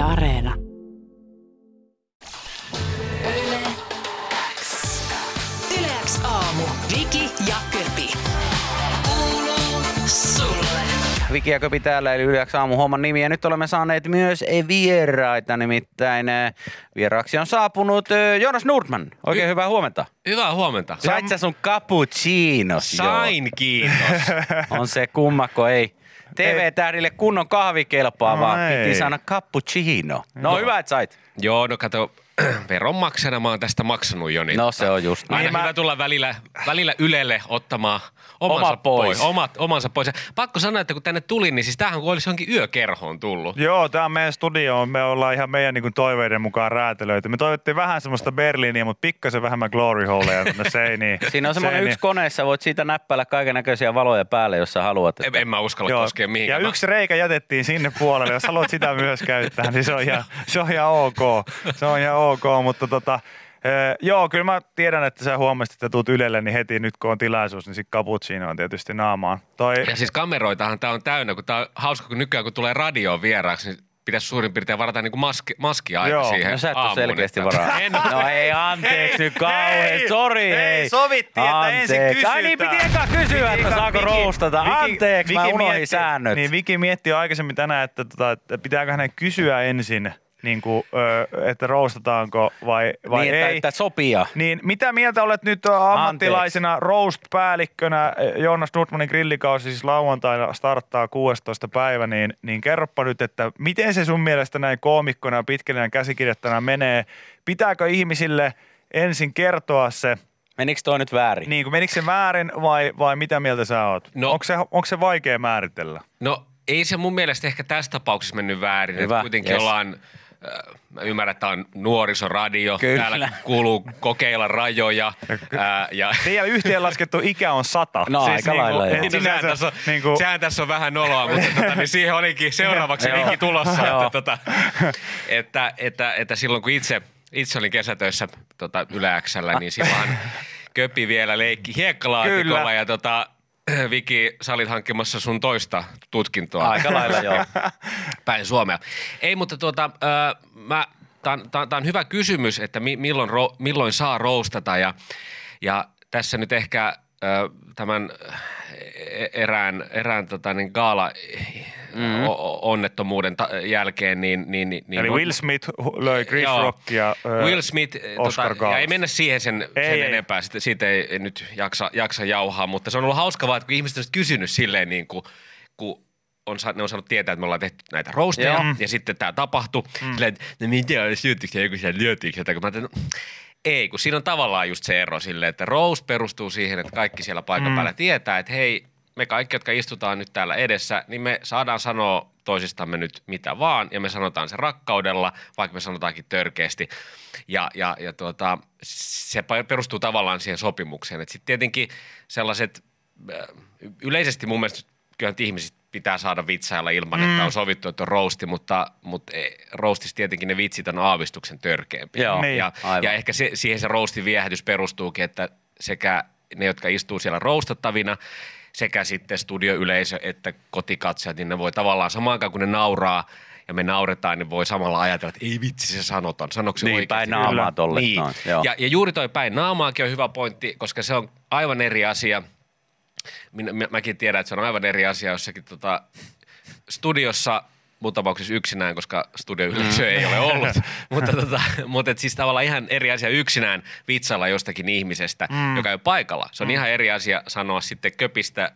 Yle Areena. Yleäks aamu. Viki ja Köpi. Kuuluu sulle. Viki ja Köpi täällä, eli Yleäksi aamu homman nimi. Ja nyt olemme saaneet myös vieraita, nimittäin eh, vieraaksi on saapunut eh, Jonas Nordman. Oikein hyvää huomenta. Hyvää huomenta. Sait sä sun cappuccinos jo? Sain, kiitos. On se kummakko, ei. TV-tähdille kunnon kahvikelpaa, No vaan ei. piti saada cappuccino. No, hyvä, että sait. Joo, no kato, veronmaksajana mä oon tästä maksanut jo. Niin No se on just Aina näin. hyvä tulla välillä, välillä Ylelle ottamaan omansa Oma pois. Omat, omansa pois. Ja pakko sanoa, että kun tänne tulin, niin siis tämähän olisi johonkin yökerhoon tullut. Joo, tämä on meidän studio. Me ollaan ihan meidän niin kuin, toiveiden mukaan räätälöity. Me toivottiin vähän semmoista Berliiniä, mutta pikkasen vähemmän glory holeja tuonne seiniin. Siinä on semmoinen yksi koneessa, voit siitä näppäillä kaiken näköisiä valoja päälle, jos sä haluat. En, en mä uskalla Joo. koskea Ja mihinkään. yksi reikä jätettiin sinne puolelle. Jos haluat sitä myös käyttää, niin se on ihan, se on ihan ok. Se on ihan ok, mutta tota, eh, joo, kyllä mä tiedän, että sä huomasit, että tuut Ylelle, niin heti nyt kun on tilaisuus, niin sitten cappuccino on tietysti naamaan. Toi, Ja siis kameroitahan tää on täynnä, kun tää on hauska, kun nykyään kun tulee radioon vieraaksi, niin pitäisi suurin piirtein varata niin kuin maski, maskia aika Joo. siihen No sä et ole aamuun, selkeästi että- varaa. En No ei, anteeksi Hei, nyt kauhean. Sori, hei, hei. sovittiin, että ensin Anteeksi. Ai niin, kysytään. piti eka kysyä, että Viki- saako Viki- roustata. Viki- Anteeksi, mä Viki unohdin mietti- säännöt. Niin Viki mietti jo aikaisemmin tänään, että, tota, että pitääkö hänen kysyä ensin, niin kuin, ö, että roustataanko vai, vai niin, ei. Että, että sopia. Niin mitä mieltä olet nyt ammattilaisena roast-päällikkönä? Joonas Nordmanin grillikausi siis lauantaina starttaa 16. päivä, niin, niin kerropa nyt, että miten se sun mielestä näin koomikkona ja pitkällinen käsikirjoittajana menee? Pitääkö ihmisille ensin kertoa se, Menikö toi nyt väärin? niin kuin menikö se väärin vai, vai mitä mieltä sä oot? No- onko, se, onko se vaikea määritellä? No ei se mun mielestä ehkä tässä tapauksessa mennyt väärin. Hyvä, Että kuitenkin yes. ollaan, mä ymmärrän, että on nuorisoradio. Kyllä. Täällä kuuluu kokeilla rajoja. Ää, ja Teidän yhteenlaskettu ikä on sata. No, aika lailla, joo. et Niin, no, sehän, tässä on, niin kuin, sehän tässä on vähän noloa, mutta tota, niin siihen olikin seuraavaksi vinkin tulossa, että, tota, että, että, että silloin kun itse, itse olin kesätöissä tota, Yläksällä, niin silloinhan Köpi vielä leikki hiekkalaatikolla ja tota, Viki, sä olit hankkimassa sun toista tutkintoa Aika lailla joo. päin Suomea. Ei, mutta tuota, äh, mä, tää on, tää, on- tää on hyvä kysymys, että mi, milloin, ro, milloin saa roustata ja, ja tässä nyt ehkä äh, tämän e- erään, erään tota, niin gaala mm. onnettomuuden ta- jälkeen, niin, niin, niin Eli no- Will Smith löi Chris Joo. Rock ja ö, Will Smith, eh, Oscar tota, ja ei mennä siihen sen, Ei, sen ei. enempää, siitä, siitä ei, ei nyt jaksa, jaksa jauhaa, mutta se on ollut hauska vaan, että kun ihmiset on kysynyt silleen niin kuin, kun on, sa- ne on saanut tietää, että me ollaan tehty näitä roasteja, Joo. ja sitten tämä tapahtui. Mm. Silleen, että no mitä oli syöttikö se joku siellä lyötiinkö sitä, kun mä ajattelin, no, ei, kun siinä on tavallaan just se ero silleen, että roast perustuu siihen, että kaikki siellä paikan Mm. päällä tietää, että hei, me kaikki, jotka istutaan nyt täällä edessä, niin me saadaan sanoa toisistamme nyt mitä vaan, ja me sanotaan se rakkaudella, vaikka me sanotaankin törkeästi. Ja, ja, ja tuota, se perustuu tavallaan siihen sopimukseen. Sitten tietenkin sellaiset, äh, yleisesti mun mielestä kyllä ihmiset pitää saada vitsailla ilman, mm. että on sovittu, että on roasti, mutta, mutta eh, roastissa tietenkin ne vitsit on aavistuksen törkeämpiä. Joo, Niin. ja, aivan. ja ehkä se, siihen se roastin viehätys perustuukin, että sekä ne, jotka istuu siellä roustattavina, sekä sitten studioyleisö että kotikatsojat, niin ne voi tavallaan samaan aikaan, kun ne nauraa ja me nauretaan, niin voi samalla ajatella, että ei vitsi se sanotaan, sanoiko se Niin, oikeasti? päin naamaa tolle Niin. noin, joo. Ja, ja juuri toi päin naamaakin on hyvä pointti, koska se on aivan eri asia. Minä, mä, mäkin tiedän, että se on aivan eri asia jossakin tota, studiossa mun tapauksessa yksinään, koska studioyleisö ei ole ollut. mutta tota, mutta et siis tavallaan ihan eri asia yksinään vitsailla jostakin ihmisestä, mm. joka ei ole paikalla. Se on mm. ihan eri asia sanoa sitten köpistä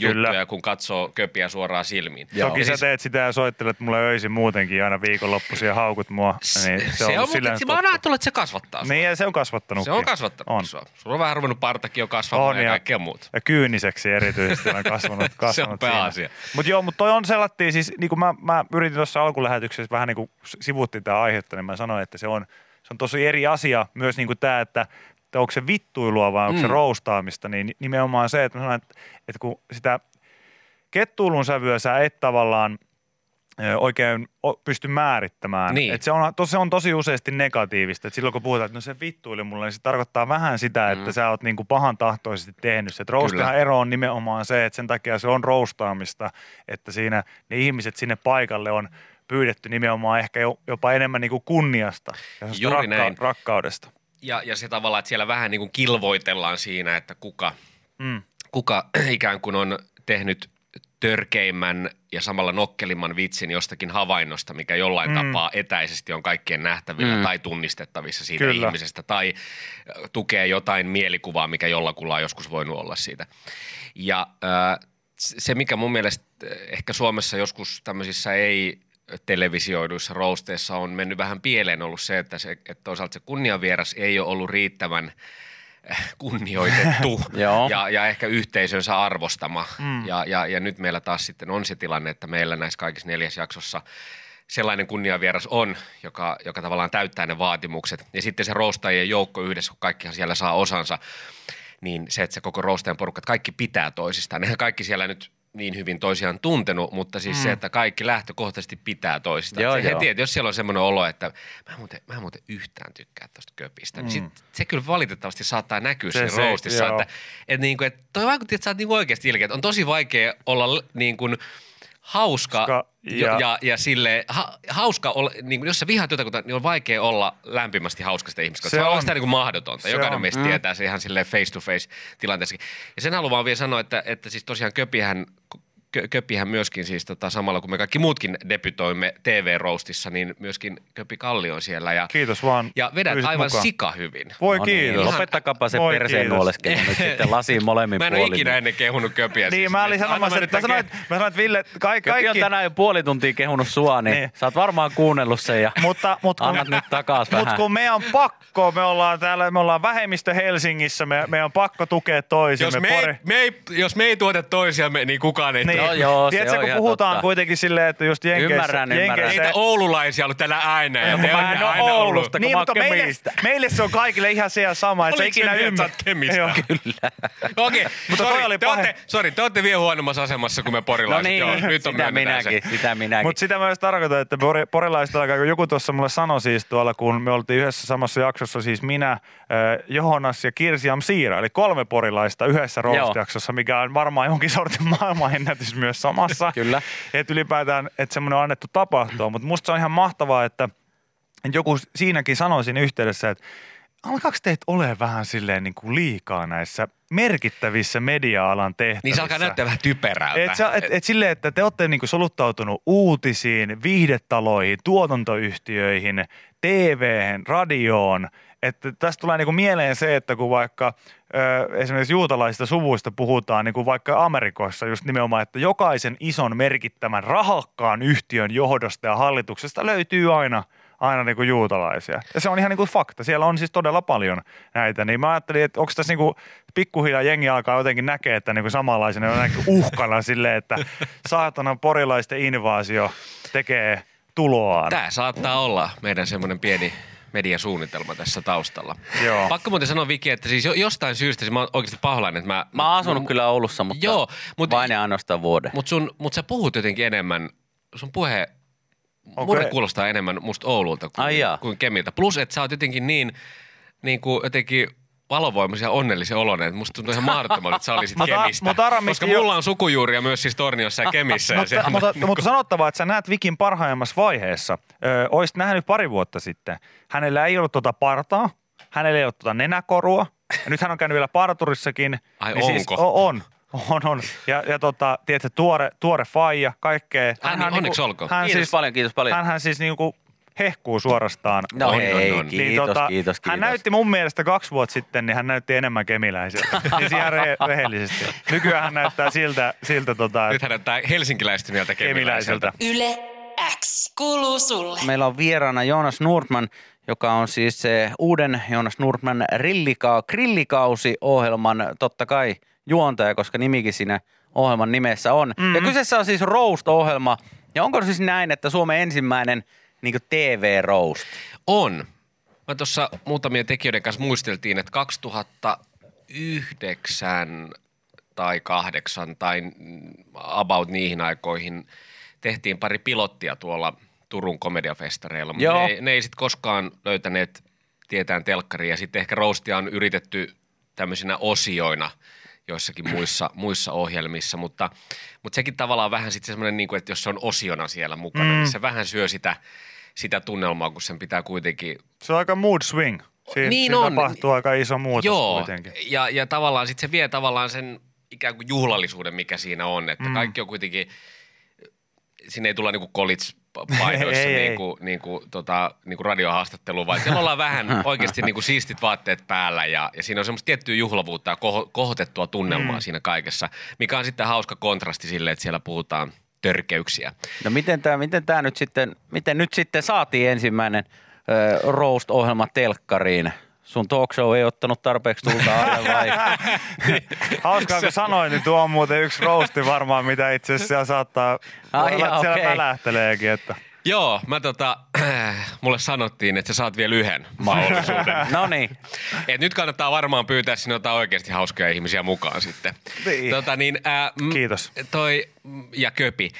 Kyllä. juttuja, kun katsoo köpiä suoraan silmiin. Joo. Toki Ja sä siis- teet sitä ja soittelet mulle öisin muutenkin aina viikonloppuisin ja haukut mua. Niin se, se on, on, mutta mä oon ajatellut, että se kasvattaa sua. Niin ja se on kasvattanut. Se on kasvattanut On. sua. Sulla on vähän ruvennut partakin jo kasvamaan On, ja ja- kaikkea muuta. Ja kyyniseksi erityisesti on kasvanut. kasvanut pääasia. Mutta joo, mutta toi on sellattiin, siis niin kuin mä, mä yritin tuossa alkulähetyksessä vähän niin kuin sivuttiin tämä aihetta, niin mä sanoin, että se on, se on tosi eri asia myös niin kuin tämä, että että onko se vittuilua vai onko se Mm. roustaamista, niin nimenomaan se, että mä sanoin, että, että kun sitä kettuilun sävyä sä et tavallaan oikein pysty määrittämään. Niin. Et se, on, se on tosi useasti negatiivista. Et silloin kun puhutaan, että no se vittuili mulle, niin se tarkoittaa vähän sitä, että Mm. sä oot niinku pahan tahtoisesti tehnyt se. Roustihan ero on nimenomaan se, että sen takia se on roustaamista, että siinä ne ihmiset sinne paikalle on pyydetty nimenomaan ehkä jo, jopa enemmän niin kuin kunniasta ja Juuri näin. rakkaudesta. Ja, ja se tavallaan, että siellä vähän niin kuin kilvoitellaan siinä, että kuka, Mm. kuka ikään kuin on tehnyt törkeimmän ja samalla nokkelimman vitsin jostakin havainnosta, mikä jollain Mm. tapaa etäisesti on kaikkien nähtävillä Mm. tai tunnistettavissa siitä Kyllä. Kyllä. ihmisestä tai äh, tukee jotain mielikuvaa, mikä jollakulla on joskus voinut olla siitä. Ja äh, se, mikä mun mielestä äh, ehkä Suomessa joskus tämmöisissä ei televisioiduissa roosteissa on mennyt vähän pieleen ollut se, että, se, että toisaalta se kunniavieras ei ole ollut riittävän äh, kunnioitettu ja, ja ehkä yhteisönsä arvostama. Mm. Ja, ja, ja nyt meillä taas sitten on se tilanne, että meillä näissä kaikissa neljäs jaksossa sellainen kunniavieras on, joka, joka tavallaan täyttää ne vaatimukset. Ja sitten se roostajien joukko yhdessä, kun kaikkihan siellä saa osansa, niin se, että se koko roostajan porukka, kaikki pitää toisistaan. Eihän kaikki siellä nyt niin hyvin toisiaan tuntenut, mutta siis mm. se, että kaikki lähtökohtaisesti pitää toisistaan. Joo, se joo. heti, että jos siellä on semmoinen olo, että mä en muuten, mä en muuten yhtään tykkää tuosta köpistä, mm. niin sit, se kyllä valitettavasti saattaa näkyä Se- siinä roostissa, joo. että, että, niin kuin, että toi vaikutti, että sä oot niin oikeasti ilkeä. Että On tosi vaikea olla niin kuin hauska Hauska ja, ja- ja, sille, ha, hauska olla, niin kuin, jos sä vihaat jotakuta, niin on vaikea olla lämpimästi hauskasta ihmistä, Se se, on on. oikeastaan niin kuin mahdotonta. Se Jokainen on. meistä Mm. tietää se ihan sille face to face tilanteessakin. Ja sen haluan vaan vielä sanoa, että, että siis tosiaan Köpihän, Kö- Köpihän myöskin siis tota, samalla kun me kaikki muutkin debytoimme TV-roastissa, niin myöskin Köpi Kalli on siellä ja, Kiitos vaan. ja vedät aivan mukaan. sika hyvin. Voi No niin, kiitos. Lopettakapa se Voi perseen nuoleskelu nyt sitten lasiin molemmin Mä en ole puolin. ikinä ennen kehunut Köpiä. Niin, siis. mä olin sanomassa, että mä sanoin, mä sanoin, että Ville, kaikki, Köpi on tänään jo puoli tuntia kehunut sua, niin, Niin. sä oot varmaan kuunnellut sen ja mutta, mutta kun, annat nyt takas Mutta vähän. kun me on pakko, me ollaan täällä, me ollaan vähemmistö Helsingissä, me, me on pakko tukea toisimme. jos me, ei, me ei, jos me ei tuota toisiamme, niin kukaan ei niin, tuota. Joo, joo, se Tiedätkö, on kun ihan puhutaan totta. kuitenkin silleen, että just Jenkeissä, Ymmärrän, ymmärrän. Jenkeissä Niitä oululaisia ollut täällä aina. Ja te mä en aina Oulusta, kun niin, mä mutta meille, meille se on kaikille ihan se ja sama, että Oliko se ikinä niin, oot Kemistä? Joo. Kyllä. Okei, Mutta toi sorry, oli te pahe- olette, sorry, te olette vielä huonommassa asemassa kuin me No porilaiset. niin, Joo, nyt on sitä se. minäkin, sitä minäkin. Mutta sitä mä myös tarkoitan, että pori- porilaiset alkaa, kun joku tuossa mulle sanoi siis tuolla, kun me oltiin yhdessä samassa jaksossa, siis minä, Johonas ja Kirsi Amsiira, eli kolme porilaista yhdessä roast-jaksossa, mikä on varmaan jonkin sortin maailmanennätys myös samassa. Kyllä. Että ylipäätään, että semmoinen on annettu tapahtua, mutta musta se on ihan mahtavaa, että että joku siinäkin sanoi siinä yhteydessä, että alkaako teitä ole vähän silleen niin kuin liikaa näissä merkittävissä media-alan tehtävissä? Niin se alkaa näyttää vähän typerältä. Et, sä- et, et silleen, että te olette niinku soluttautunut uutisiin, viihdetaloihin, tuotantoyhtiöihin, TV:hen, radioon. Että tästä tulee niinku mieleen se, että kun vaikka ö, esimerkiksi juutalaisista suvuista puhutaan, niin kuin vaikka Amerikoissa just nimenomaan, että jokaisen ison merkittävän rahakkaan yhtiön johdosta ja hallituksesta löytyy aina aina niin kuin juutalaisia. Ja se on ihan niin kuin fakta. Siellä on siis todella paljon näitä. Niin mä ajattelin, että onko tässä niin kuin pikkuhiljaa jengi alkaa jotenkin näkee, että niin kuin samanlaisena on uhkana silleen, että saatana porilaisten invaasio tekee tuloaan. Tämä saattaa olla meidän semmoinen pieni mediasuunnitelma tässä taustalla. Joo. Pakko muuten sanoa Viki, että siis jo- jostain syystä siis mä oon oikeasti pahoillani, että mä... Mä oon asunut kyllä Oulussa, mutta Joo, mutta vain ja ainoastaan vuoden. mut sun, mut sä puhut jotenkin enemmän, sun puhe, murre kuulostaa enemmän musta Oululta kuin, kuin Kemiltä. Plus, että sä oot jotenkin niin, niin kuin jotenkin valovoimaisia ja onnellisen oloinen. Musta tuntuu ihan mahdottomalta, että sä olisit Mutta- Kemistä. mutta Ara, miksi koska mulla on sukujuuria myös siis Torniossa ja Kemissä. ja mutta, sehän- mutta, mutta sanottavaa, että sä näet Vikin parhaimmassa vaiheessa. Ö, oisit nähnyt pari vuotta sitten. Hänellä ei ollut tuota partaa, hänellä ei ollut tuota nenäkorua. Ja nyt hän on käynyt vielä parturissakin. Ai niin Siis, onko? o- on. On, on. Ja, ja tota, tiedätkö, tuore, tuore faija, kaikkea. Ai niin, onneksi olkoon. Hän Kiitos siis, paljon, kiitos paljon. Hänhän siis niinku hehkuu suorastaan. No On, on, hei, on. kiitos, kiitos, kiitos. Hän näytti mun mielestä kaksi vuotta sitten, niin hän näytti enemmän kemiläiseltä. siis ihan re- rehellisesti. Nykyään hän näyttää siltä, siltä tota, Nyt hän näyttää helsinkiläistyneeltä kemiläiseltä. kemiläiseltä. Yle X kuuluu sulle. Meillä on vieraana Joonas Nordman, joka on siis se uuden Joonas Nordman rillika- grillikausi-ohjelman totta kai juontaja, koska nimikin siinä ohjelman nimessä on. Mm-hmm. Ja kyseessä on siis Roast-ohjelma. Ja onko siis näin, että Suomen ensimmäinen niin TV-roast? On. Mä tuossa muutamien tekijöiden kanssa muisteltiin, että 2009 tai kahdeksan tai about niihin aikoihin tehtiin pari pilottia tuolla Turun komediafestareilla, mutta ne, ei- ne ei sitten koskaan löytäneet tietään telkkaria ja sitten ehkä roastia on yritetty tämmöisinä osioina joissakin muissa, muissa ohjelmissa, mutta, mutta sekin tavallaan vähän sitten semmoinen, niin kuin, että jos se on osiona siellä mukana, mm. niin se vähän syö sitä, sitä tunnelmaa, kun sen pitää kuitenkin Se on aika mood swing. Siin, Niin siinä on. tapahtuu aika iso muutos Joo, kuitenkin. ja, ja tavallaan sitten se vie tavallaan sen ikään kuin juhlallisuuden, mikä siinä on, että mm. kaikki on kuitenkin, sinne ei tulla niinku college painoissa Ei, ei, ei. niinku, niinku, tota, niinku radiohaastatteluun, vaan siellä ollaan vähän oikeasti niinku siistit vaatteet päällä ja, ja siinä on semmoista tiettyä juhlavuutta ja koho, kohotettua tunnelmaa mm. siinä kaikessa, mikä on sitten hauska kontrasti sille, että siellä puhutaan törkeyksiä. No miten tämä miten tää nyt sitten, miten nyt sitten saatiin ensimmäinen ö, roast-ohjelma telkkariin? Sun talk show ei ottanut tarpeeksi tulta alle vai? Hauskaa, kun sanoin, niin tuo on muuten yksi roasti varmaan, mitä itse asiassa siellä saattaa, Ai olla, että siellä okei. välähteleekin, että Joo, mä tota, mulle sanottiin, että sä saat vielä yhden mahdollisuuden. No niin. Et nyt kannattaa varmaan pyytää sinne jotain oikeasti hauskoja ihmisiä mukaan sitten. Niin. Tota niin, ää, m- Kiitos. Toi, ja köpi.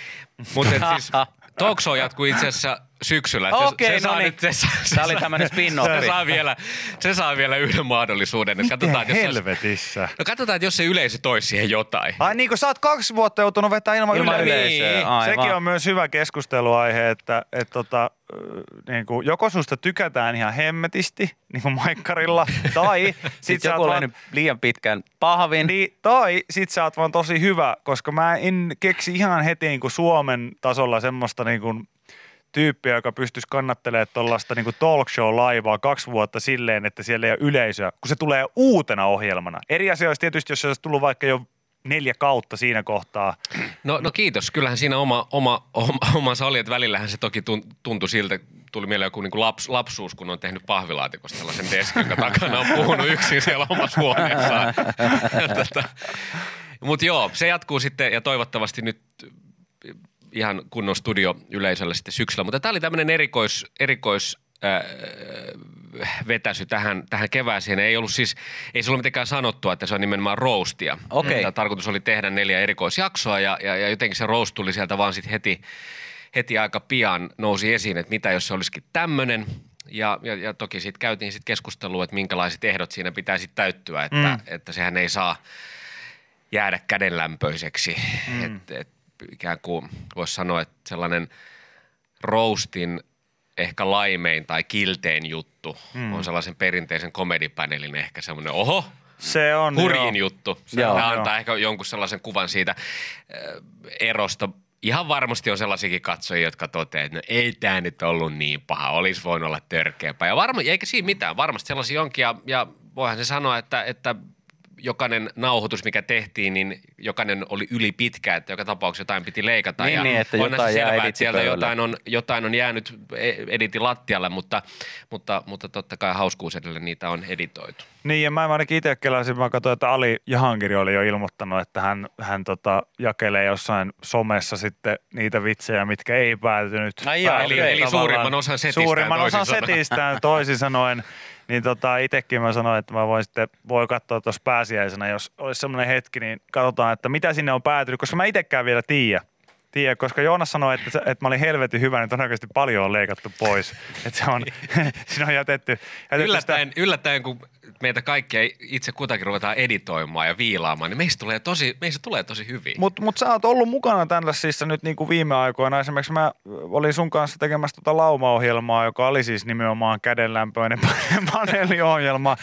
Mutta siis talk show jatkuu itse asiassa syksyllä. Se- Okei, se no saa niin. nyt- se saa- se Tää oli saa- tämmönen spin-offi. Se saa vielä, se saa vielä yhden mahdollisuuden. Et katsotaan, miten että jos, helvetissä. no katsotaan, että jos se yleisö toisi siihen jotain. Ai niin kuin sä oot kaksi vuotta joutunut vetää ilman, Ilman yleisöä. Niin. aivan. Sekin on myös hyvä keskusteluaihe, että, että tota, niin kuin, joko susta tykätään ihan hemmetisti, niin kuin maikkarilla, tai sit, Sitten sä joku oot on vaan, liian pitkän pahvin. niin, tai sit sä oot vaan tosi hyvä, koska mä en keksi ihan heti niin kuin Suomen tasolla semmoista niin kuin tyyppiä, joka pystyisi kannattelemaan tuollaista niin talk show laivaa kaksi vuotta silleen, että siellä ei ole yleisöä, kun se tulee uutena ohjelmana. Eri asia olisi tietysti, jos se olisi tullut vaikka jo neljä kautta siinä kohtaa. No, no kiitos. Kyllähän siinä oma, oma, oma, omansa oli, että välillähän se toki tun- tuntui siltä, tuli mieleen joku niin kuin laps, lapsuus, kun on tehnyt pahvilaatikosta tällaisen deskin, jonka takana on puhunut yksin siellä omassa huoneessaan. tota, Mutta joo, se jatkuu sitten ja toivottavasti nyt ihan kunnon studio yleisölle sitten syksyllä. Mutta tämä oli tämmöinen erikois, erikois äh, vetäsy tähän, tähän kevääseen. Ei ollut siis, ei se ollut mitenkään sanottua, että se on nimenomaan roastia. Okei. Tämä tarkoitus oli tehdä neljä erikoisjaksoa ja, ja, ja jotenkin se roast tuli sieltä vaan sitten heti, heti aika pian nousi esiin, että mitä jos se olisikin tämmöinen. Ja, ja, ja toki sitten käytiin sitten keskustelua, että minkälaiset ehdot siinä pitää sitten täyttyä, että, mm. että sehän ei saa jäädä kädenlämpöiseksi. Mm. Et, et, ikään kuin voisi sanoa, että sellainen roastin ehkä laimein tai kiltein juttu mm. on sellaisen perinteisen komedipanelin ehkä semmoinen, oho, Se on hurjin joo. juttu. Se Joo. on, Tämä joo. antaa ehkä jonkun sellaisen kuvan siitä äh, erosta. Ihan varmasti on sellaisiakin katsojia, jotka toteavat, että no ei tämä nyt ollut niin paha, olisi voinut olla törkeämpää. Ja varma, eikä siinä mitään, varmasti sellaisia onkin ja, ja voihan se sanoa, että, että jokainen nauhoitus, mikä tehtiin, niin jokainen oli yli pitkä, että joka tapauksessa jotain piti leikata. Niin, ja niin, että onhan jotain selvää, että sieltä jotain on, jotain on jäänyt e- editin lattialle, mutta, mutta, mutta totta kai hauskuus edelle niitä on editoitu. Niin, ja mä ainakin itse kelasin, mä katsoin, että Ali Jahangiri oli jo ilmoittanut, että hän, hän tota, jakelee jossain somessa sitten niitä vitsejä, mitkä ei päätynyt. Ai jaa, eli- eli suurimman osan setistään Suurimman osan setistään toisin sanoen. Niin tota, itsekin mä sanoin, että mä voin sitten, voi katsoa tuossa pääsiäisenä, jos olisi semmoinen hetki, niin katsotaan, että mitä sinne on päätynyt, koska mä itsekään vielä tiedä. Tiedä, koska Joonas sanoi, että, se, että mä olin helvetin hyvä, niin todennäköisesti paljon on leikattu pois. Että se on, siinä on jätetty, jätetty Yllättäen, yllättäen, kun meitä kaikkia itse kutakin ruvetaan editoimaan ja viilaamaan, niin meistä tulee tosi, meistä tulee tosi hyvin. Mutta mut sä oot ollut mukana tällaisissa nyt niinku viime aikoina. Esimerkiksi mä olin sun kanssa tekemässä tota laumaohjelmaa, joka oli siis nimenomaan kädenlämpöinen paneeliohjelma.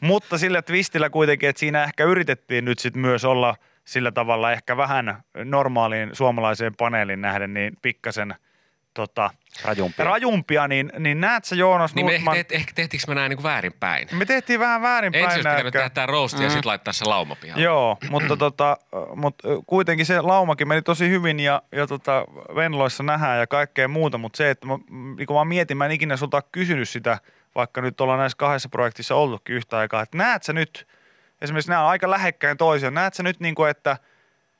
Mutta sillä twistillä kuitenkin, että siinä ehkä yritettiin nyt sit myös olla sillä tavalla ehkä vähän normaaliin suomalaiseen paneelin nähden, niin pikkasen tota, Rajumpia. rajumpia, niin, niin näet sä Joonas niin me Nurtman, ehkä, ehkä tehtiinkö me näin niin väärinpäin? me tehtiin vähän väärinpäin. Ensin olisi pitänyt tehdä tämä roasti ja sitten laittaa se lauma pihalle. Joo, mutta, tota, mutta kuitenkin se laumakin meni tosi hyvin ja, ja tota, Venloissa nähdään ja kaikkea muuta, mutta se, että mä, niin kun mä mietin, mä en ikinä sulta kysynyt sitä, vaikka nyt ollaan näissä kahdessa projektissa oltukin yhtä aikaa, että näet sä nyt, esimerkiksi nämä on aika lähekkäin toisiaan, näet sä nyt niin kuin, että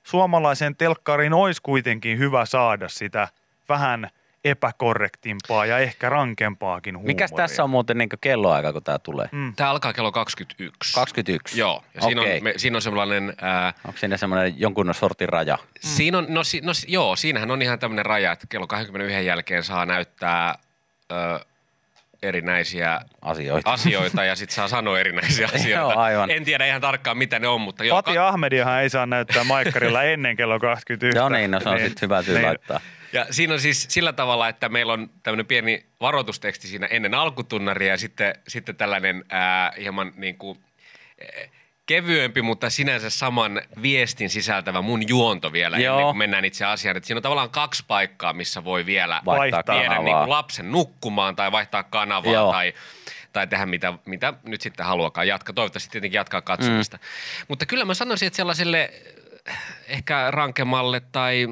suomalaiseen telkkariin olisi kuitenkin hyvä saada sitä vähän epäkorrektimpaa ja ehkä rankempaakin huumoria. Mikäs tässä on muuten niin kelloaika, kun tämä tulee? Mm. Tämä alkaa kello 21. 21? Joo, ja siinä, Okei. on, me, siinä on sellainen, ää, Onko siinä semmoinen jonkun sortin raja? siinä on, no, si, no joo, siinähän on ihan tämmöinen raja, että kello 21 jälkeen saa näyttää ö, erinäisiä Asioita. asioita ja sitten saa sanoa erinäisiä asioita. Joo, aivan. En tiedä ihan tarkkaan mitä ne on, mutta joo, Fati Ahmediahan ei saa näyttää maikkarilla ennen kello 21. Joo niin, no se on Niin. sitten hyvä syy Niin. laittaa. Ja siinä on siis sillä tavalla, että meillä on tämmöinen pieni varoitusteksti siinä ennen alkutunnaria ja sitten, sitten tällainen ää, hieman niin kuin, kevyempi, mutta sinänsä saman viestin sisältävä mun juonto vielä Joo. ennen kuin mennään itse asiaan. Että siinä on tavallaan kaksi paikkaa, missä voi vielä Vaihtaa viedä kanavaa. niin kuin lapsen nukkumaan tai vaihtaa kanavaa Joo. tai, tai tehdä mitä, mitä nyt sitten haluakaan jatkaa. Toivottavasti tietenkin jatkaa katsomista. Mm. Mutta kyllä mä sanoisin, että sellaiselle eh, ehkä rankemalle tai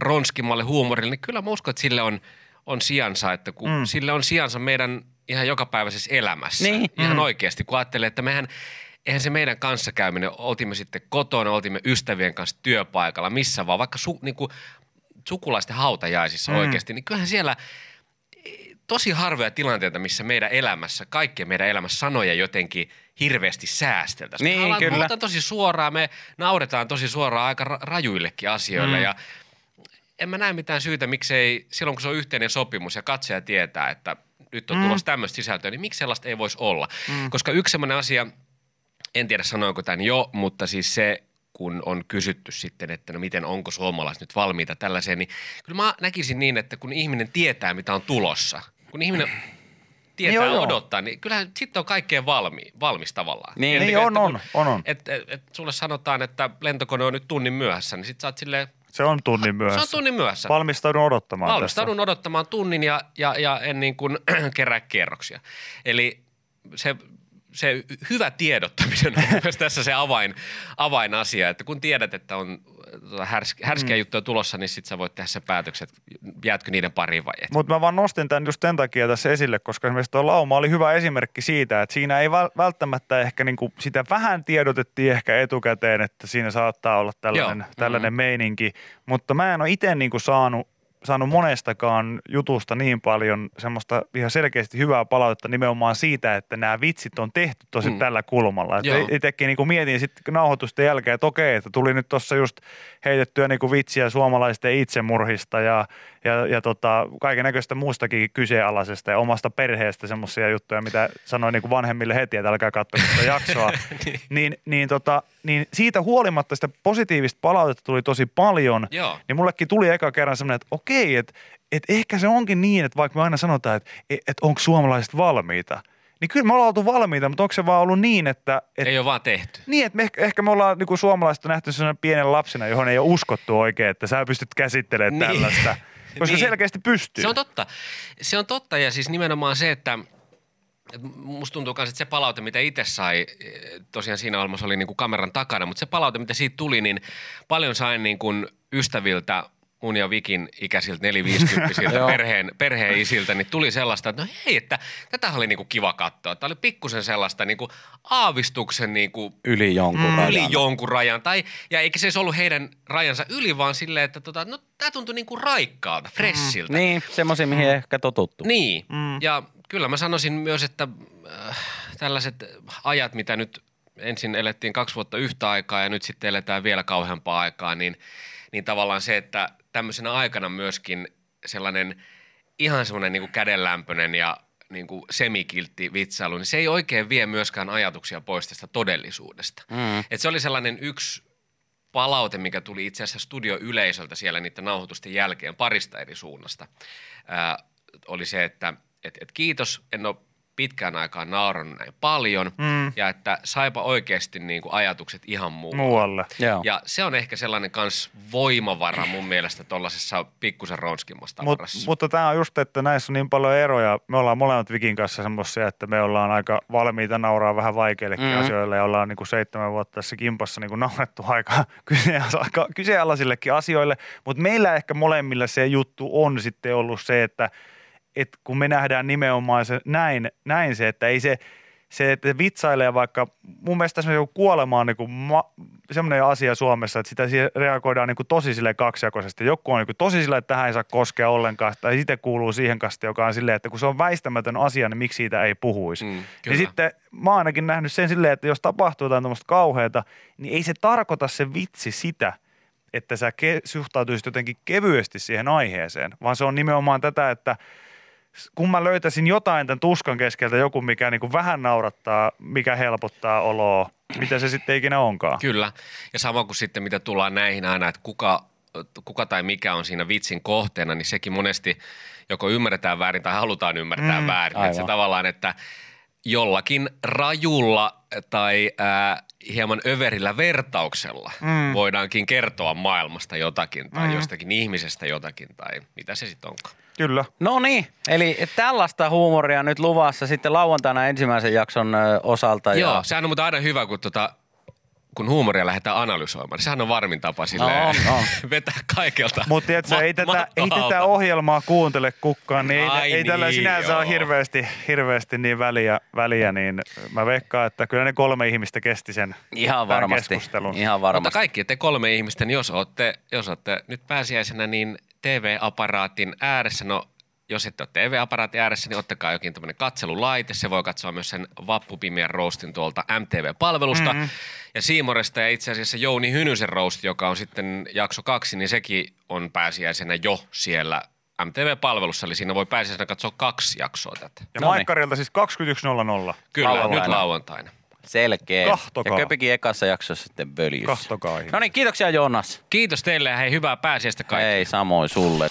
ronskimmalle huumorille, niin kyllä mä uskon, että sille on, on sijansa, että kun mm. sille on sijansa meidän ihan jokapäiväisessä elämässä. Niin. Ihan mm. oikeasti, kun ajattelee, että mehän, eihän se meidän kanssakäyminen, oltimme sitten kotona, oltimme ystävien kanssa työpaikalla, missä vaan, vaikka su, niin kuin, sukulaisten hautajaisissa mm. oikeasti, niin kyllähän siellä tosi harvoja tilanteita, missä meidän elämässä, kaikkien meidän elämässä sanoja jotenkin hirveästi säästeltäisiin. Niin, me kyllä. Me tosi suoraan, me nauretaan tosi suoraan aika ra- rajuillekin asioille mm. ja en mä näe mitään syytä, miksei silloin kun se on yhteinen sopimus ja katsoja tietää, että nyt on Mm. tulossa tämmöistä sisältöä, niin miksi sellaista ei voisi olla? Mm. Koska yksi semmoinen asia, en tiedä sanoinko tämän jo, mutta siis se, kun on kysytty sitten, että no miten onko suomalaiset nyt valmiita tällaiseen, niin kyllä mä näkisin niin, että kun ihminen tietää, mitä on tulossa, kun ihminen tietää Joo, odottaa, niin kyllähän sitten on kaikkeen valmi, valmis tavallaan. Niin. Tiedätkö, Niin on, että kun- on, on, on. Et, et, et sulle sanotaan, että lentokone on nyt tunnin myöhässä, niin sit sä oot silleen, Se on tunnin myöhässä. se on tunnin myöhässä. Valmistaudun odottamaan Valmistaudun odottamaan tunnin ja, ja, ja en niin kuin kerää kierroksia. Eli se, se hyvä tiedottaminen on myös tässä se avain, avainasia, että kun tiedät, että on tota, härs, härskeä mm. juttuja tulossa, niin sit sä voit tehdä se päätökset, jäätkö niiden pariin vai et. Mutta mä vaan nostin tämän just sen takia tässä esille, koska esimerkiksi tuo lauma oli hyvä esimerkki siitä, että siinä ei väl- välttämättä ehkä niinku sitä vähän tiedotettiin ehkä etukäteen, että siinä saattaa olla tällainen, Joo. tällainen meininki, mutta mä en ole itse niinku saanut saanut monestakaan jutusta niin paljon semmoista ihan selkeästi hyvää palautetta nimenomaan siitä, että nämä vitsit on tehty tosi Mm. tällä kulmalla. Itsekin niin mietin sitten nauhoitusten jälkeen, että okei, että tuli nyt tuossa just heitettyä niin kuin vitsiä suomalaisten itsemurhista ja, ja, ja tota, kaiken näköistä muustakin kyseenalaisesta ja omasta perheestä semmoisia juttuja, mitä sanoin niin kuin vanhemmille heti, että älkää katsoa sitä jaksoa. Niin. niin, niin, tota, niin siitä huolimatta sitä positiivista palautetta tuli tosi paljon, Joo. niin mullekin tuli eka kerran semmoinen, että okei, että, että ehkä se onkin niin, että vaikka me aina sanotaan, että, että onko suomalaiset valmiita, niin kyllä me ollaan oltu valmiita, mutta onko se vaan ollut niin, että, että Ei ole vaan tehty. niin, että me ehkä, ehkä me ollaan niin suomalaiset on nähty sellainen pienen lapsena, johon ei ole uskottu oikein, että sä pystyt käsittelemään Niin. tällaista. Koska Niin. selkeästi pystyy. Se on totta. Se on totta ja siis nimenomaan se, että et musta tuntuu myös, että se palaute, mitä itse sai, tosiaan siinä ohjelmassa oli niin kuin kameran takana, mutta se palaute, mitä siitä tuli, niin paljon sain niin kuin ystäviltä mun ja Vikin ikäisiltä neliviisikymppisiltä perheen, perheen isiltä, niin tuli sellaista, että no hei, että tätä oli niinku kiva katsoa. Tämä oli pikkusen sellaista niinku aavistuksen niinku Yli jonkun Mm. rajan. yli jonkun rajan. Tai, ja eikä se edes ollut heidän rajansa yli, vaan silleen, että tota, no tämä tuntui niinku raikkaalta, freshiltä. Niin, semmoisia, mihin ei ehkä totuttu. Niin, Mm. mm. ja kyllä mä sanoisin myös, että äh, tällaiset ajat, mitä nyt ensin elettiin kaksi vuotta yhtä aikaa ja nyt sitten eletään vielä kauheampaa aikaa, niin, niin tavallaan se, että tämmöisenä aikana myöskin sellainen ihan semmoinen niin kädenlämpöinen ja niin kuin semikiltti vitsailu, niin se ei oikein vie myöskään ajatuksia pois tästä todellisuudesta. Mm. Et se oli sellainen yksi palaute, mikä tuli itse asiassa studioyleisöltä siellä niiden nauhoitusten jälkeen parista eri suunnasta. Ää, oli se, että et, et kiitos, en ole pitkään aikaan naurannut näin paljon Mm. ja että saipa oikeasti niin kuin ajatukset ihan muualle. Muualle. Joo. Ja se on ehkä sellainen kans voimavara mun mielestä tuollaisessa pikkusen ronskimmassa Mut, mutta tämä on just, että näissä on niin paljon eroja. Me ollaan molemmat Vikin kanssa semmoisia, että me ollaan aika valmiita nauraa vähän vaikeillekin Mm. asioille ja ollaan niin kuin seitsemän vuotta tässä kimpassa niin kuin naurettu aika kyseenalaisillekin asioille. Mutta meillä ehkä molemmilla se juttu on sitten ollut se, että et kun me nähdään nimenomaan se näin, näin se, että ei se, se, että vitsailee vaikka, mun mielestä se kuolema on niin kuin ma, semmoinen asia Suomessa, että sitä siihen reagoidaan niin kuin tosi sille kaksijakoisesti. Joku on niin kuin tosi sille, että tähän ei saa koskea ollenkaan, tai sitten kuuluu siihen kastiin, joka on silleen, että kun se on väistämätön asia, niin miksi siitä ei puhuisi. Mm, Niin kyllä. sitten mä oon ainakin nähnyt sen silleen, että jos tapahtuu jotain tämmöistä kauheata, niin ei se tarkoita se vitsi sitä, että sä ke- suhtautuisit jotenkin kevyesti siihen aiheeseen, vaan se on nimenomaan tätä, että kun mä löytäisin jotain tämän tuskan keskeltä, joku mikä niin kuin vähän naurattaa, mikä helpottaa oloa, mitä se sitten ikinä onkaan. Kyllä. Ja sama kuin sitten, mitä tullaan näihin aina, että kuka, kuka tai mikä on siinä vitsin kohteena, niin sekin monesti joko ymmärretään väärin tai halutaan ymmärtää mm, väärin. Että se tavallaan, että jollakin rajulla tai äh, hieman överillä vertauksella mm. voidaankin kertoa maailmasta jotakin tai mm. jostakin ihmisestä jotakin tai mitä se sitten onkaan. Kyllä. No niin, eli tällaista huumoria nyt luvassa sitten lauantaina ensimmäisen jakson osalta. Joo, Ja... sehän on mutta aina hyvä, kun tota, kun huumoria lähdetään analysoimaan. Sehän on varmin tapa silleen on, on. vetää kaikelta Mutta tiedätkö, ma- ei, tätä, ei tätä ohjelmaa kuuntele kukaan, niin ei, Ai ei tällä niin, sinänsä ole hirveästi, hirveästi niin väliä, väliä, niin mä veikkaan, että kyllä ne kolme ihmistä kesti sen Ihan varmasti. keskustelun. Ihan Mutta varmasti. kaikki te kolme ihmistä, niin jos olette, jos olette nyt pääsiäisenä niin TV-aparaatin ääressä, no jos ette ole TV-aparaatin ääressä, niin ottakaa jokin tämmöinen katselulaite. Se voi katsoa myös sen Vappupimien roastin tuolta MTV-palvelusta. Mm-hmm. Ja Siimoresta ja itse asiassa Jouni Hynysen roast, joka on sitten jakso kaksi, niin sekin on pääsiäisenä jo siellä MTV-palvelussa. Eli siinä voi pääsiäisenä katsoa kaksi jaksoa tätä. Ja. Maikkarilta siis 21.00. Kyllä, Lauantaina. nyt lauantaina. Selkeä. Kahtokaa. Ja Köpikin ekassa jaksossa sitten böljyssä. Kahtokaa. No niin, kiitoksia Joonas. Kiitos teille ja hei, hyvää pääsiäistä kaikille. Hei, samoin sulle.